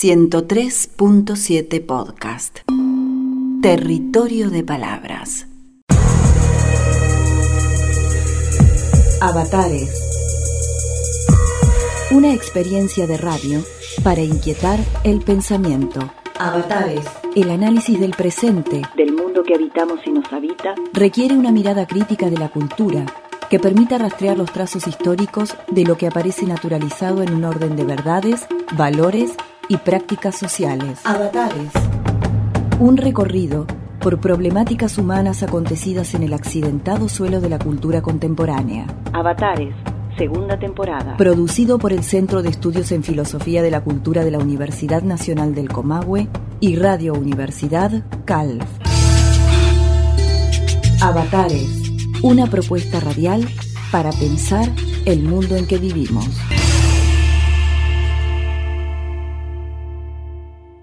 103.7 Podcast. Territorio de Palabras. Avatares. Una experiencia de radio para inquietar el pensamiento. Avatares. El análisis del presente, del mundo que habitamos y nos habita, requiere una mirada crítica de la cultura que permita rastrear los trazos históricos de lo que aparece naturalizado en un orden de verdades, valores y prácticas sociales. Avatares. Un recorrido por problemáticas humanas acontecidas en el accidentado suelo de la cultura contemporánea. Avatares, segunda temporada. Producido por el Centro de Estudios en Filosofía de la Cultura de la Universidad Nacional del Comahue y Radio Universidad CALF. Avatares, una propuesta radial para pensar el mundo en que vivimos.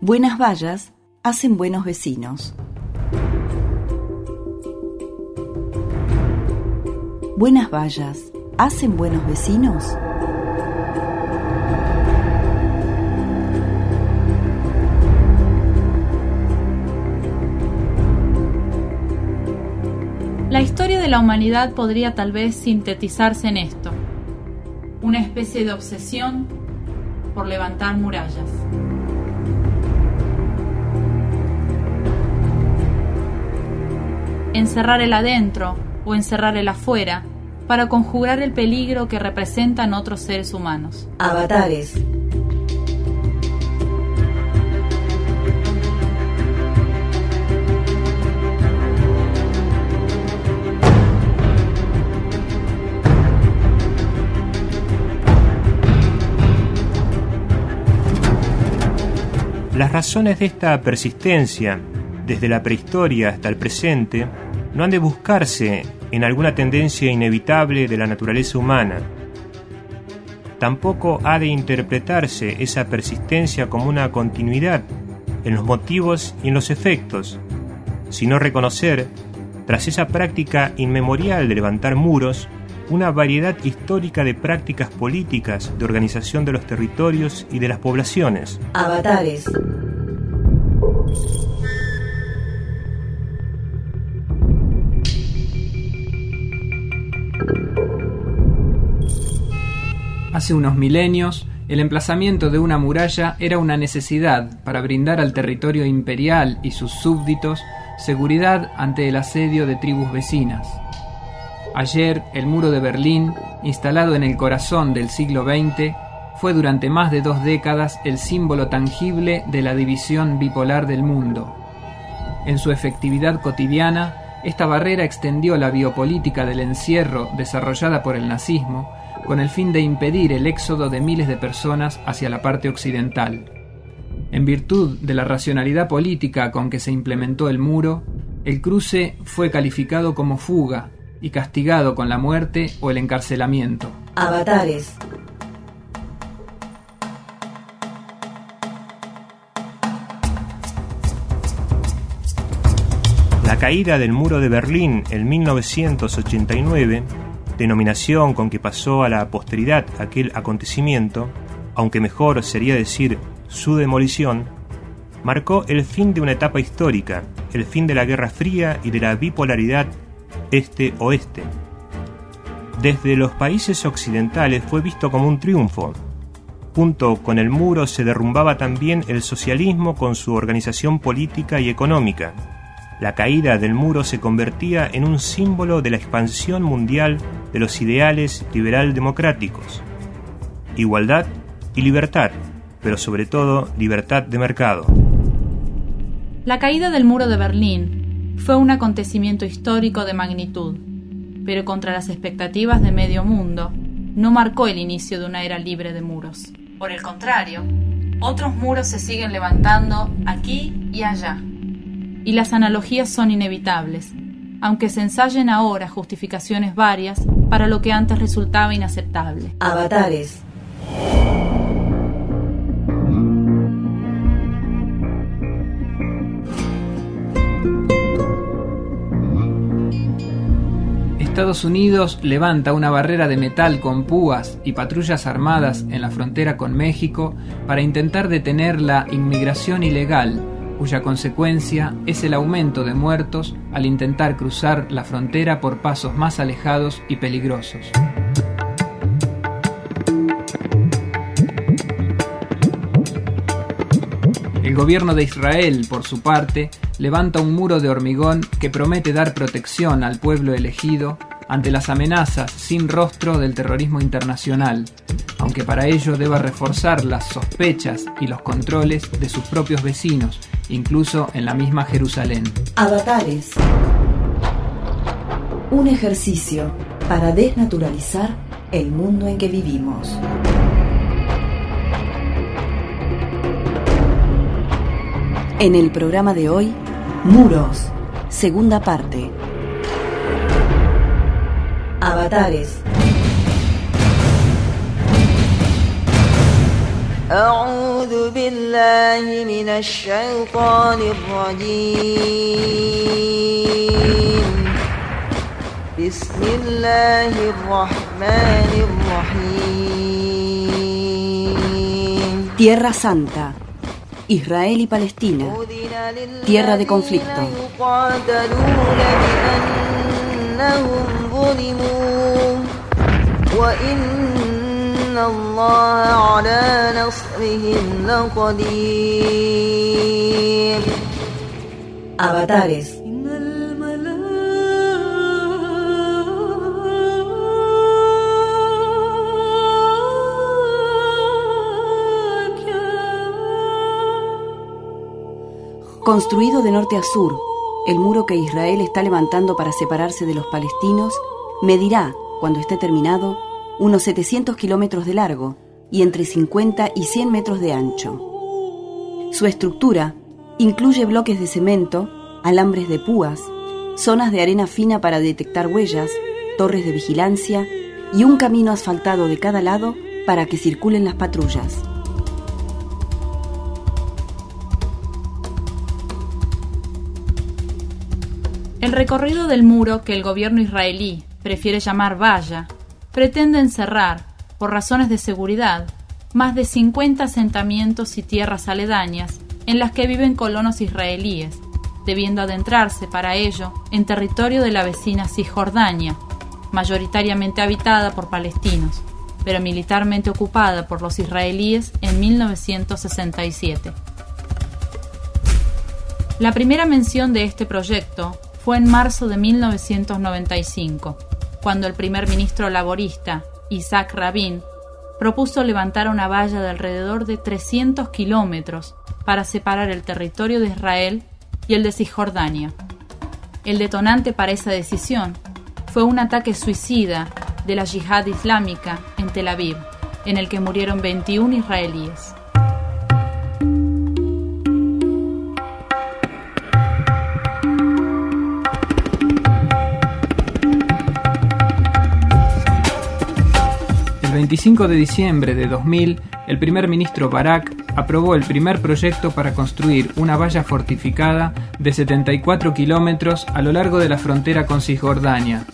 Buenas vallas hacen buenos vecinos. Buenas vallas hacen buenos vecinos. La historia de la humanidad podría tal vez sintetizarse en esto, una especie de obsesión por levantar murallas. Encerrar el adentro o encerrar el afuera para conjurar el peligro que representan otros seres humanos. Avatares. Las razones de esta persistencia, desde la prehistoria hasta el presente, no han de buscarse en alguna tendencia inevitable de la naturaleza humana. Tampoco ha de interpretarse esa persistencia como una continuidad en los motivos y en los efectos, sino reconocer, tras esa práctica inmemorial de levantar muros, una variedad histórica de prácticas políticas de organización de los territorios y de las poblaciones. Avatares. Hace unos milenios, el emplazamiento de una muralla era una necesidad para brindar al territorio imperial y sus súbditos seguridad ante el asedio de tribus vecinas. Ayer, el muro de Berlín, instalado en el corazón del siglo XX, fue durante más de dos décadas el símbolo tangible de la división bipolar del mundo. En su efectividad cotidiana, esta barrera extendió la biopolítica del encierro desarrollada por el nazismo con el fin de impedir el éxodo de miles de personas hacia la parte occidental. En virtud de la racionalidad política con que se implementó el muro, el cruce fue calificado como fuga y castigado con la muerte o el encarcelamiento. Avatares. La caída del muro de Berlín en 1989 denominación con que pasó a la posteridad aquel acontecimiento, aunque mejor sería decir su demolición, marcó el fin de una etapa histórica, el fin de la Guerra Fría y de la bipolaridad este-oeste. Desde los países occidentales fue visto como un triunfo. Junto con el muro se derrumbaba también el socialismo con su organización política y económica la caída del muro se convertía en un símbolo de la expansión mundial de los ideales liberal democráticos. Igualdad y libertad, pero sobre todo libertad de mercado. La caída del muro de Berlín fue un acontecimiento histórico de magnitud, pero contra las expectativas de medio mundo, no marcó el inicio de una era libre de muros. Por el contrario, otros muros se siguen levantando aquí y allá y las analogías son inevitables, aunque se ensayen ahora justificaciones varias para lo que antes resultaba inaceptable. Avatares. Estados Unidos levanta una barrera de metal con púas y patrullas armadas en la frontera con México para intentar detener la inmigración ilegal, cuya consecuencia es el aumento de muertos al intentar cruzar la frontera por pasos más alejados y peligrosos. El gobierno de Israel, por su parte, levanta un muro de hormigón que promete dar protección al pueblo elegido ante las amenazas sin rostro del terrorismo internacional, aunque para ello deba reforzar las sospechas y los controles de sus propios vecinos, incluso en la misma Jerusalén. Avatares. Un ejercicio para desnaturalizar el mundo en que vivimos. En el programa de hoy, Muros, segunda parte. Avatares. أعوذ بالله من الشيطان الرجيم بسم الله الرحمن الرحيم Tierra Santa. Israel y Palestina. Tierra de conflicto. يقاتلون بأنهم ظلموا وإن الله على نصرهم لقدير Avatares. إن Construido de norte a sur, el muro que Israel está levantando para separarse de los palestinos medirá, cuando esté terminado, unos 700 kilómetros de largo y entre 50 y 100 metros de ancho. Su estructura incluye bloques de cemento, alambres de púas, zonas de arena fina para detectar huellas, torres de vigilancia y un camino asfaltado de cada lado para que circulen las patrullas. El recorrido del muro que el gobierno israelí prefiere llamar valla pretende encerrar, por razones de seguridad, más de 50 asentamientos y tierras aledañas en las que viven colonos israelíes, debiendo adentrarse para ello en territorio de la vecina Cisjordania, mayoritariamente habitada por palestinos, pero militarmente ocupada por los israelíes en 1967. La primera mención de este proyecto fue en marzo de 1995, cuando el primer ministro laborista, Isaac Rabin, propuso levantar una valla de alrededor de 300 kilómetros para separar el territorio de Israel y el de Cisjordania. El detonante para esa decisión fue un ataque suicida de la yihad islámica en Tel Aviv, en el que murieron 21 israelíes. 25 de diciembre de 2000, el primer ministro Barak aprobó el primer proyecto para construir una valla fortificada de 74 kilómetros a lo largo de la frontera con Cisjordania.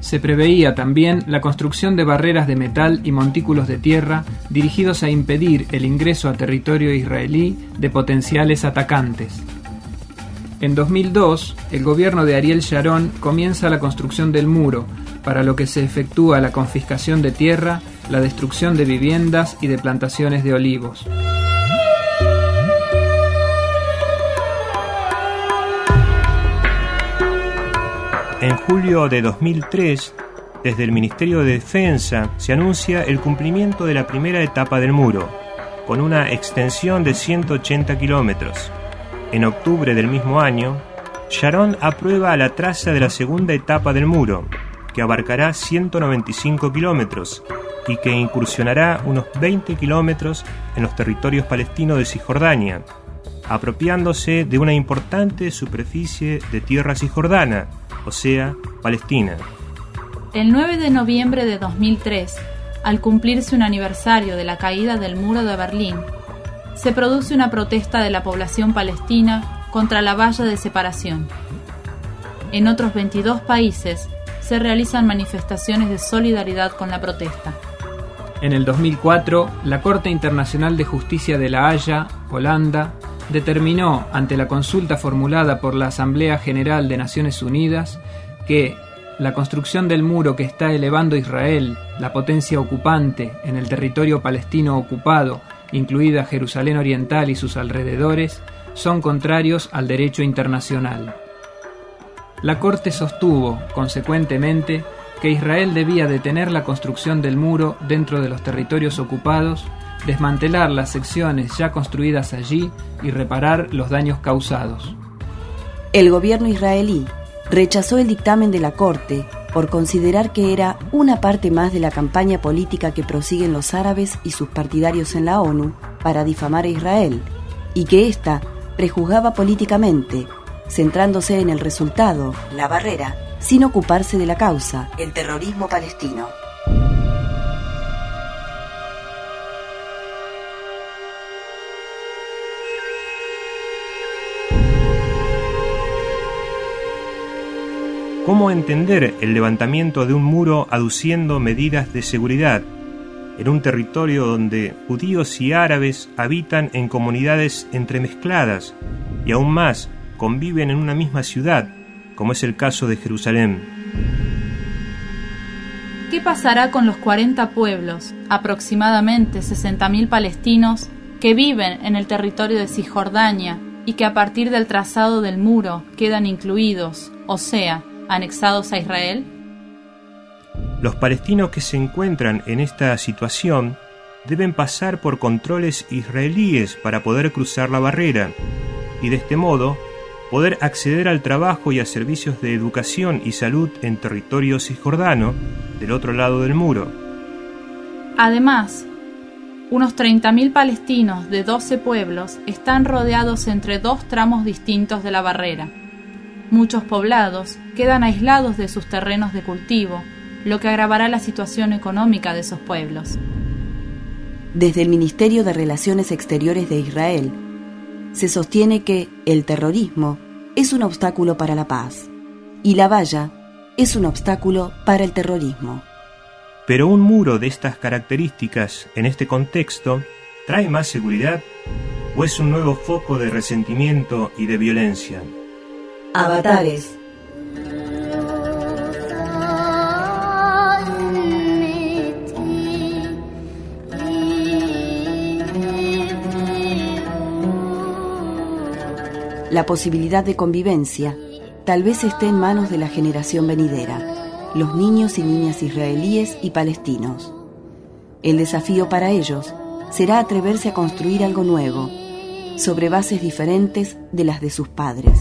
Se preveía también la construcción de barreras de metal y montículos de tierra dirigidos a impedir el ingreso a territorio israelí de potenciales atacantes. En 2002, el gobierno de Ariel Sharon comienza la construcción del muro, para lo que se efectúa la confiscación de tierra, la destrucción de viviendas y de plantaciones de olivos. En julio de 2003, desde el Ministerio de Defensa se anuncia el cumplimiento de la primera etapa del muro, con una extensión de 180 kilómetros. En octubre del mismo año, Sharon aprueba la traza de la segunda etapa del muro, que abarcará 195 kilómetros y que incursionará unos 20 kilómetros en los territorios palestinos de Cisjordania, apropiándose de una importante superficie de tierra cisjordana, o sea, Palestina. El 9 de noviembre de 2003, al cumplirse un aniversario de la caída del muro de Berlín, se produce una protesta de la población palestina contra la valla de separación. En otros 22 países se realizan manifestaciones de solidaridad con la protesta. En el 2004, la Corte Internacional de Justicia de La Haya, Holanda, determinó, ante la consulta formulada por la Asamblea General de Naciones Unidas, que la construcción del muro que está elevando Israel, la potencia ocupante, en el territorio palestino ocupado, incluida Jerusalén Oriental y sus alrededores, son contrarios al derecho internacional. La Corte sostuvo, consecuentemente, que Israel debía detener la construcción del muro dentro de los territorios ocupados, desmantelar las secciones ya construidas allí y reparar los daños causados. El gobierno israelí rechazó el dictamen de la Corte por considerar que era una parte más de la campaña política que prosiguen los árabes y sus partidarios en la ONU para difamar a Israel, y que ésta prejuzgaba políticamente, centrándose en el resultado, la barrera, sin ocuparse de la causa, el terrorismo palestino. ¿Cómo entender el levantamiento de un muro aduciendo medidas de seguridad en un territorio donde judíos y árabes habitan en comunidades entremezcladas y aún más conviven en una misma ciudad, como es el caso de Jerusalén? ¿Qué pasará con los 40 pueblos, aproximadamente 60.000 palestinos, que viven en el territorio de Cisjordania y que a partir del trazado del muro quedan incluidos, o sea, anexados a Israel? Los palestinos que se encuentran en esta situación deben pasar por controles israelíes para poder cruzar la barrera y de este modo poder acceder al trabajo y a servicios de educación y salud en territorio cisjordano del otro lado del muro. Además, unos 30.000 palestinos de 12 pueblos están rodeados entre dos tramos distintos de la barrera. Muchos poblados quedan aislados de sus terrenos de cultivo, lo que agravará la situación económica de esos pueblos. Desde el Ministerio de Relaciones Exteriores de Israel, se sostiene que el terrorismo es un obstáculo para la paz y la valla es un obstáculo para el terrorismo. Pero un muro de estas características en este contexto trae más seguridad o es un nuevo foco de resentimiento y de violencia. Avatares. La posibilidad de convivencia tal vez esté en manos de la generación venidera, los niños y niñas israelíes y palestinos. El desafío para ellos será atreverse a construir algo nuevo, sobre bases diferentes de las de sus padres.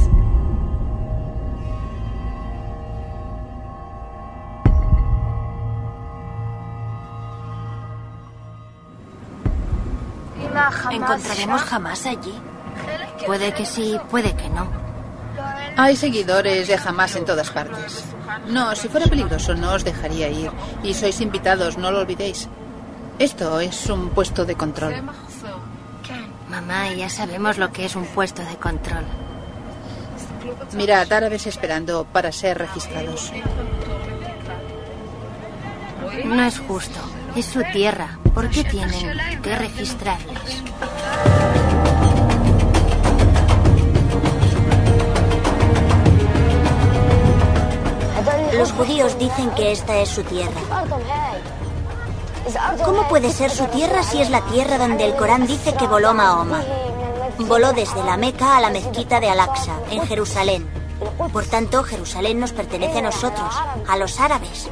¿Encontraremos jamás allí? Puede que sí, puede que no. Hay seguidores de Hamas en todas partes. No, si fuera peligroso no os dejaría ir. Y sois invitados, no lo olvidéis. Esto es un puesto de control. Mamá, ya sabemos lo que es un puesto de control. Mirad, árabes esperando para ser registrados. No es justo. Es su tierra. ¿Por qué tienen que registrarles? Judíos dicen que esta es su tierra. ¿Cómo puede ser su tierra si es la tierra donde el Corán dice que voló Mahoma? Voló desde la Meca a la mezquita de Al-Aqsa, en Jerusalén. Por tanto, Jerusalén nos pertenece a nosotros, a los árabes.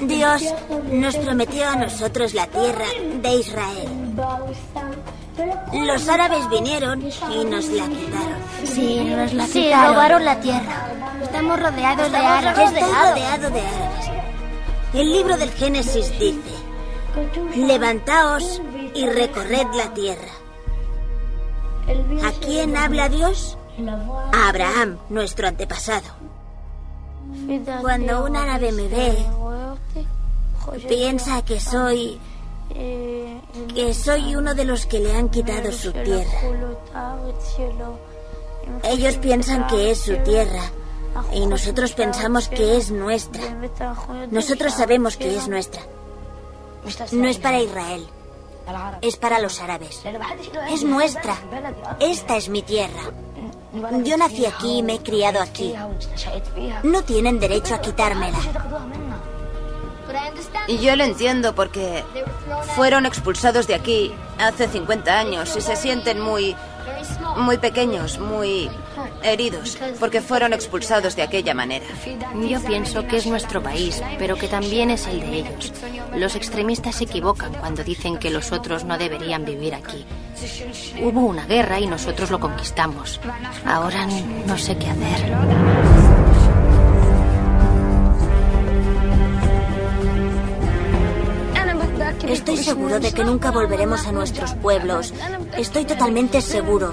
Dios nos prometió a nosotros la tierra de Israel. Los árabes vinieron y nos la quitaron. Sí, nos la Sí, quitaron. robaron la tierra. Estamos rodeados de rodeado de árabes. El libro del Génesis dice, levantaos y recorred la tierra. ¿A quién habla Dios? A Abraham, nuestro antepasado. Cuando un árabe me ve, piensa que soy que soy uno de los que le han quitado su tierra. Ellos piensan que es su tierra Y nosotros pensamos que es nuestra. Nosotros sabemos que es nuestra. No es para Israel. Es para los árabes. Es nuestra. Esta es mi tierra. Yo nací aquí y me he criado aquí. No tienen derecho a quitármela. Y yo lo entiendo porque fueron expulsados de aquí hace 50 años y se sienten muy muy pequeños, muy heridos, porque fueron expulsados de aquella manera. Yo pienso que es nuestro país, pero que también es el de ellos. Los extremistas se equivocan cuando dicen que los otros no deberían vivir aquí. Hubo una guerra y nosotros lo conquistamos. Ahora no sé qué hacer. Seguro de que nunca volveremos a nuestros pueblos. Estoy totalmente seguro.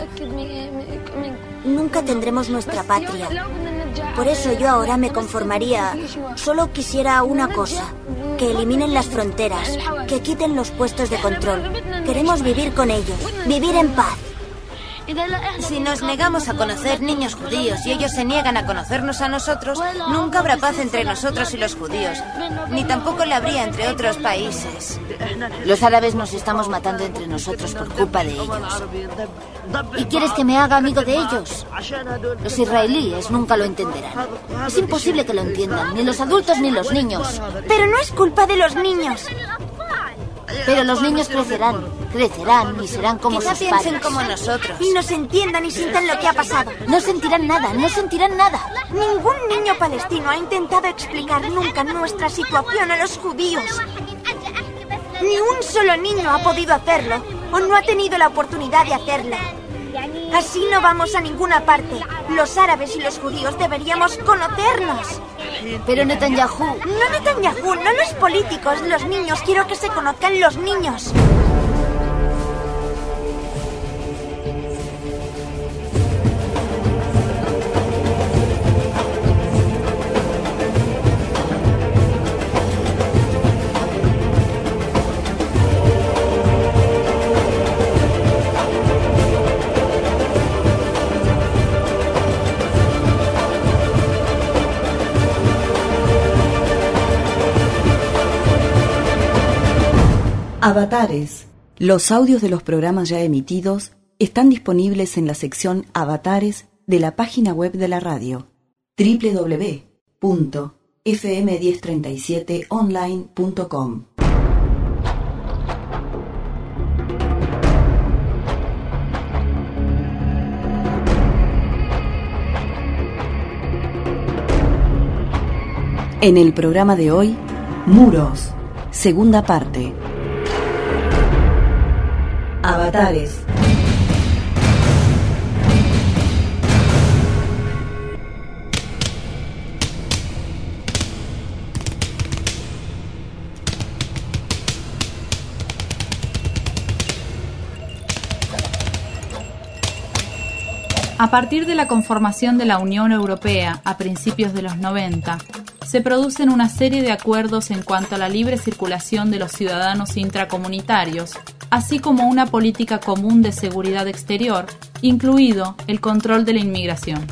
Nunca tendremos nuestra patria. Por eso yo ahora me conformaría. Solo quisiera una cosa. Que eliminen las fronteras. Que quiten los puestos de control. Queremos vivir con ellos. Vivir en paz. Si nos negamos a conocer niños judíos y ellos se niegan a conocernos a nosotros, nunca habrá paz entre nosotros y los judíos, ni tampoco la habría entre otros países. Los árabes nos estamos matando entre nosotros por culpa de ellos. ¿Y quieres que me haga amigo de ellos? Los israelíes nunca lo entenderán. Es imposible que lo entiendan, ni los adultos ni los niños. Pero no es culpa de los niños. Pero los niños crecerán, crecerán y serán como Quizá sus piensen padres. como nosotros. Y nos entiendan y sientan lo que ha pasado. No sentirán nada, no sentirán nada. Ningún niño palestino ha intentado explicar nunca nuestra situación a los judíos. Ni un solo niño ha podido hacerlo o no ha tenido la oportunidad de hacerlo. Así no vamos a ninguna parte. Los árabes y los judíos deberíamos conocernos. Pero Netanyahu, No Netanyahu, no los políticos, los niños. Quiero que se conozcan los niños. Avatares. Los audios de los programas ya emitidos están disponibles en la sección Avatares de la página web de la radio www.fm1037online.com. En el programa de hoy, Muros, segunda parte. Avatares. A partir de la conformación de la Unión Europea a principios de los 90, se producen una serie de acuerdos en cuanto a la libre circulación de los ciudadanos intracomunitarios, así como una política común de seguridad exterior, incluido el control de la inmigración.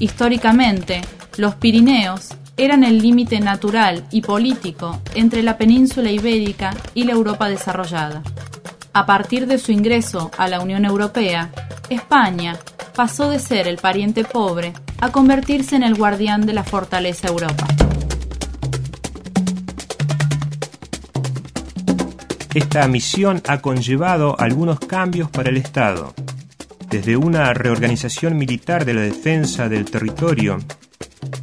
Históricamente, los Pirineos eran el límite natural y político entre la península ibérica y la Europa desarrollada. A partir de su ingreso a la Unión Europea, España pasó de ser el pariente pobre a convertirse en el guardián de la fortaleza Europa. Esta misión ha conllevado algunos cambios para el Estado, desde una reorganización militar de la defensa del territorio,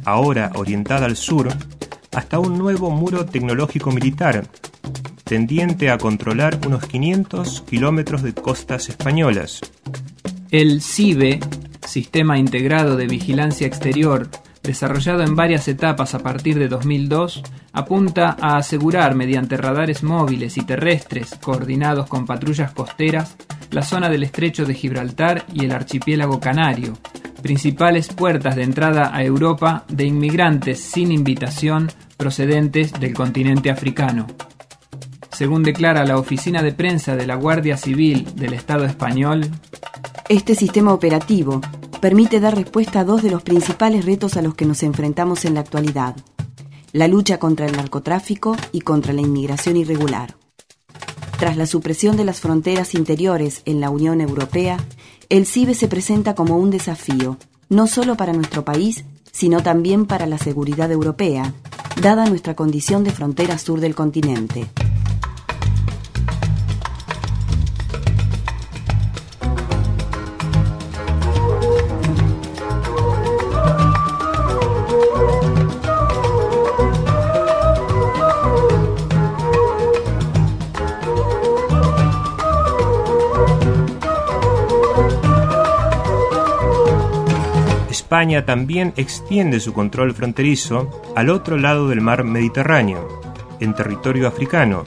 ahora orientada al sur, hasta un nuevo muro tecnológico militar, tendiente a controlar unos 500 kilómetros de costas españolas. El CIBE, Sistema Integrado de Vigilancia Exterior, desarrollado en varias etapas a partir de 2002, apunta a asegurar mediante radares móviles y terrestres coordinados con patrullas costeras la zona del estrecho de Gibraltar y el archipiélago canario, principales puertas de entrada a Europa de inmigrantes sin invitación procedentes del continente africano. Según declara la oficina de prensa de la Guardia Civil del Estado español, Este sistema operativo permite dar respuesta a dos de los principales retos a los que nos enfrentamos en la actualidad, la lucha contra el narcotráfico y contra la inmigración irregular. Tras la supresión de las fronteras interiores en la Unión Europea, el CIBE se presenta como un desafío, no solo para nuestro país, sino también para la seguridad europea, dada nuestra condición de frontera sur del continente. España también extiende su control fronterizo al otro lado del mar Mediterráneo, en territorio africano,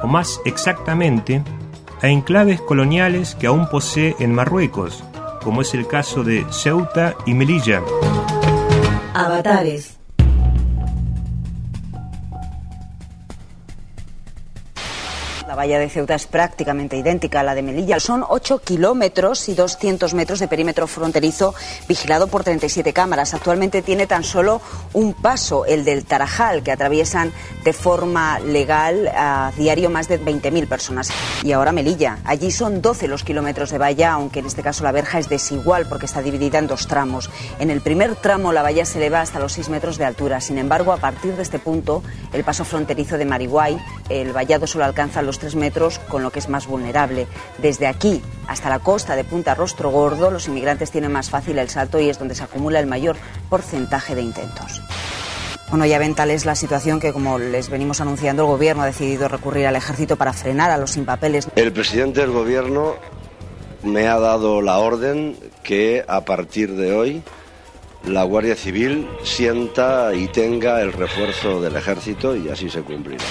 o más exactamente, a enclaves coloniales que aún posee en Marruecos, como es el caso de Ceuta y Melilla. Avatares. La valla de Ceuta es prácticamente idéntica a la de Melilla. Son 8 kilómetros y 200 metros de perímetro fronterizo vigilado por 37 cámaras. Actualmente tiene tan solo un paso, el del Tarajal, que atraviesan de forma legal a diario más de 20.000 personas. Y ahora Melilla. Allí son 12 los kilómetros de valla, aunque en este caso la verja es desigual porque está dividida en dos tramos. En el primer tramo la valla se eleva hasta los 6 metros de altura. Sin embargo, a partir de este punto, el paso fronterizo de Mariguay, el vallado solo alcanza los 3 metros, con lo que es más vulnerable. Desde aquí hasta la costa de Punta Rostro Gordo, los inmigrantes tienen más fácil el salto y es donde se acumula el mayor porcentaje de intentos. Bueno, ya ven tal es la situación que, como les venimos anunciando, el Gobierno ha decidido recurrir al ejército para frenar a los sin papeles. El presidente del Gobierno me ha dado la orden que a partir de hoy la Guardia Civil sienta y tenga el refuerzo del ejército y así se cumplirá.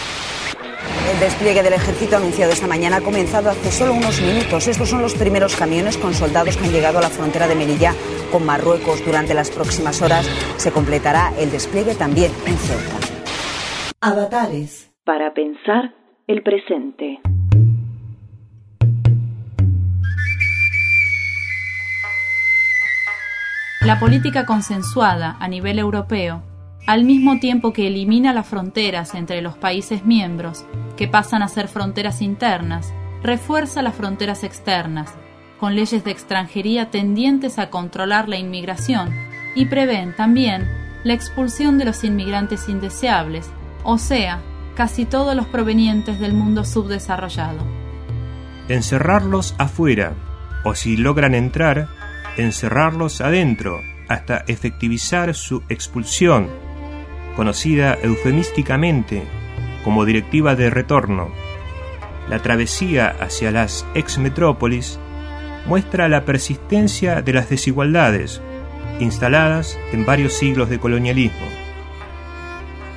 El despliegue del ejército anunciado esta mañana ha comenzado hace solo unos minutos. Estos son los primeros camiones con soldados que han llegado a la frontera de Melilla con Marruecos. Durante las próximas horas se completará el despliegue también en Ceuta. Avatares. Para pensar el presente. La política consensuada a nivel europeo, al mismo tiempo que elimina las fronteras entre los países miembros, que pasan a ser fronteras internas, refuerza las fronteras externas, con leyes de extranjería tendientes a controlar la inmigración y prevén también la expulsión de los inmigrantes indeseables, o sea, casi todos los provenientes del mundo subdesarrollado. Encerrarlos afuera, o si logran entrar, encerrarlos adentro, hasta efectivizar su expulsión, conocida eufemísticamente como Directiva de Retorno. La travesía hacia las ex-metrópolis muestra la persistencia de las desigualdades instaladas en varios siglos de colonialismo.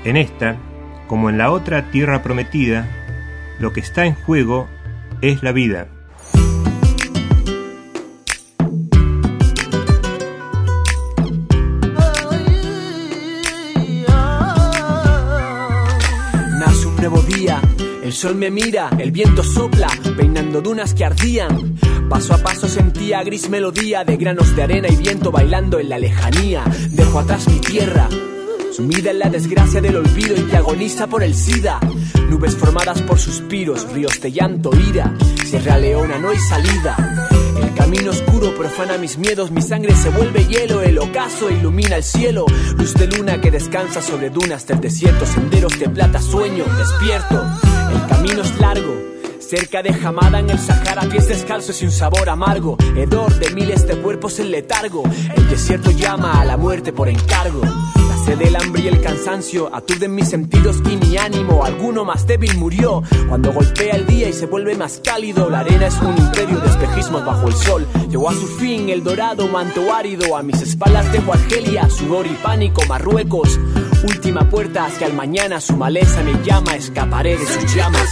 En esta, como en la otra tierra prometida, lo que está en juego es la vida. Sol me mira, el viento sopla, peinando dunas que ardían. Paso a paso sentía gris melodía de granos de arena y viento bailando en la lejanía. Dejo atrás mi tierra, sumida en la desgracia del olvido y que agoniza por el SIDA. Nubes formadas por suspiros, ríos de llanto, ira. Sierra Leona, no hay salida. El camino oscuro profana mis miedos, mi sangre se vuelve hielo, el ocaso ilumina el cielo. Luz de luna que descansa sobre dunas del desierto, senderos de plata, sueño, despierto. Camino es largo, Cerca de Jamada en el Sahara, pies descalzos y un sabor amargo. Hedor de miles de cuerpos en letargo. El desierto llama a la muerte por encargo. La sed, el hambre y el cansancio aturden mis sentidos y mi ánimo. Alguno más débil murió cuando golpea el día y se vuelve más cálido. La arena es un imperio de espejismos bajo el sol. Llegó a su fin el dorado manto árido. A mis espaldas dejo Argelia, sudor y pánico, Marruecos. Última puerta hacia el mañana, su maleza me llama, escaparé de sus llamas.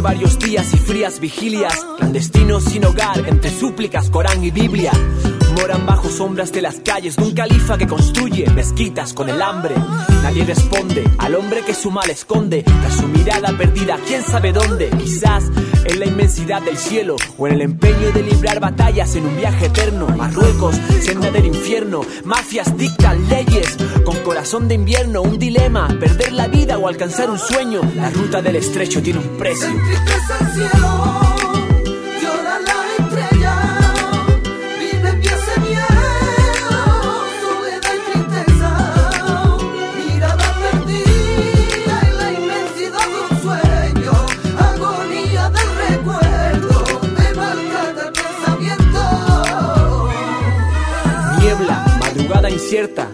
Varios días y frías vigilias, clandestinos sin hogar, entre súplicas, Corán y Biblia. Moran bajo sombras de las calles de un califa que construye mezquitas con el hambre. Nadie responde al hombre que su mal esconde, tras su mirada perdida, quién sabe dónde. Quizás en la inmensidad del cielo o en el empeño de librar batallas en un viaje eterno. Marruecos, senda del infierno, mafias dictan leyes con corazón de invierno, un dilema, perder la vida o alcanzar un sueño. La ruta del estrecho tiene un precio.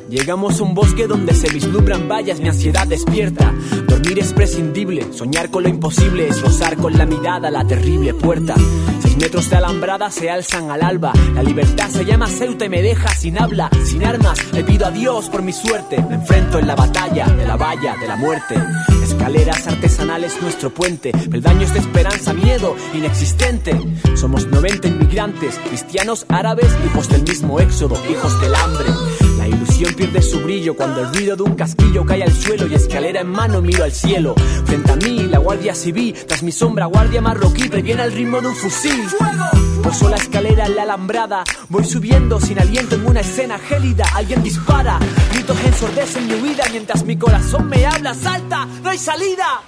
Llegamos a un bosque donde se vislumbran vallas, mi ansiedad despierta. Dormir es prescindible, soñar con lo imposible es rozar con la mirada la terrible puerta. Seis metros de alambrada se alzan al alba. La libertad se llama Ceuta y me deja sin habla, sin armas. Le pido a Dios por mi suerte. Me enfrento en la batalla de la valla de la muerte. Escaleras artesanales nuestro puente. Peldaños de esperanza, miedo inexistente. Somos 90 inmigrantes, cristianos, árabes, hijos del mismo éxodo, hijos del hambre. Pierde su brillo cuando el ruido de un casquillo cae al suelo y escalera en mano miro al cielo. Frente a mí, la guardia civil, tras mi sombra, guardia marroquí, previene el ritmo de un fusil. Poso la escalera en la alambrada, voy subiendo sin aliento en una escena gélida. Alguien dispara, gritos ensordecen mi huida mientras mi corazón me habla, salta, no hay salida.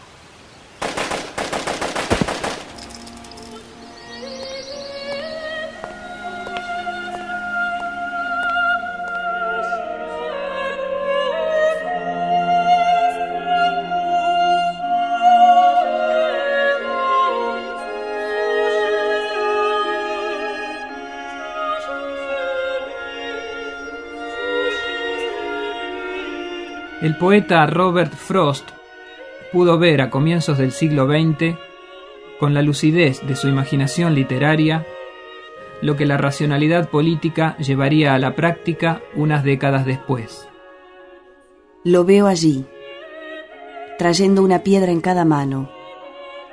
El poeta Robert Frost pudo ver a comienzos del siglo XX, con la lucidez de su imaginación literaria, lo que la racionalidad política llevaría a la práctica unas décadas después. Lo veo allí, trayendo una piedra en cada mano,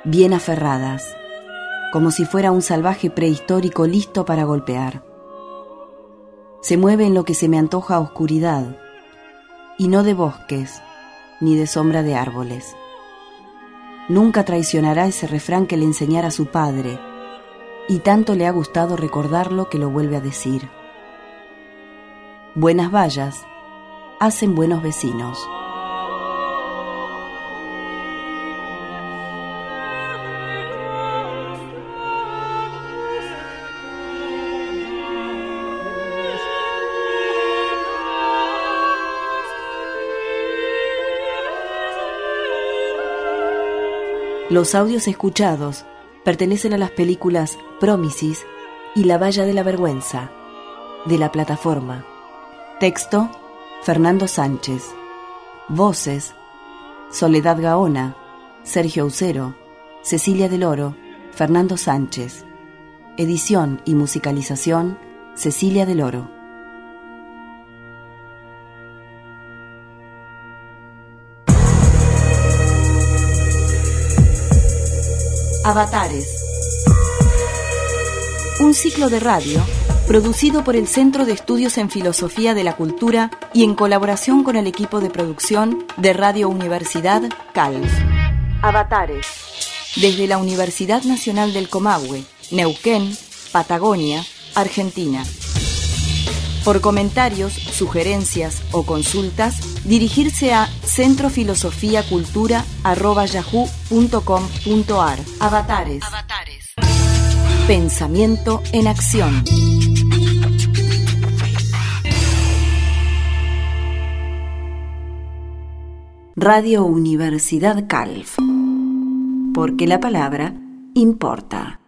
bien aferradas, como si fuera un salvaje prehistórico listo para golpear. Se mueve en lo que se me antoja oscuridad, y no de bosques, ni de sombra de árboles. Nunca traicionará ese refrán que le enseñara su padre, y tanto le ha gustado recordarlo que lo vuelve a decir. Buenas vallas hacen buenos vecinos. Los audios escuchados pertenecen a las películas Promises y La Valla de la Vergüenza, de la plataforma. Texto, Fernando Sánchez. Voces, Soledad Gaona, Sergio Aucero, Cecilia del Oro, Fernando Sánchez. Edición y musicalización, Cecilia del Oro. Avatares. Un ciclo de radio producido por el Centro de Estudios en Filosofía de la Cultura y en colaboración con el equipo de producción de Radio Universidad CALF. Avatares. Desde la Universidad Nacional del Comahue, Neuquén, Patagonia, Argentina. Por comentarios, sugerencias o consultas, dirigirse a centrofilosofiacultura.yahoo.com.ar. Avatares. Pensamiento en acción. Radio Universidad Calf. Porque la palabra importa.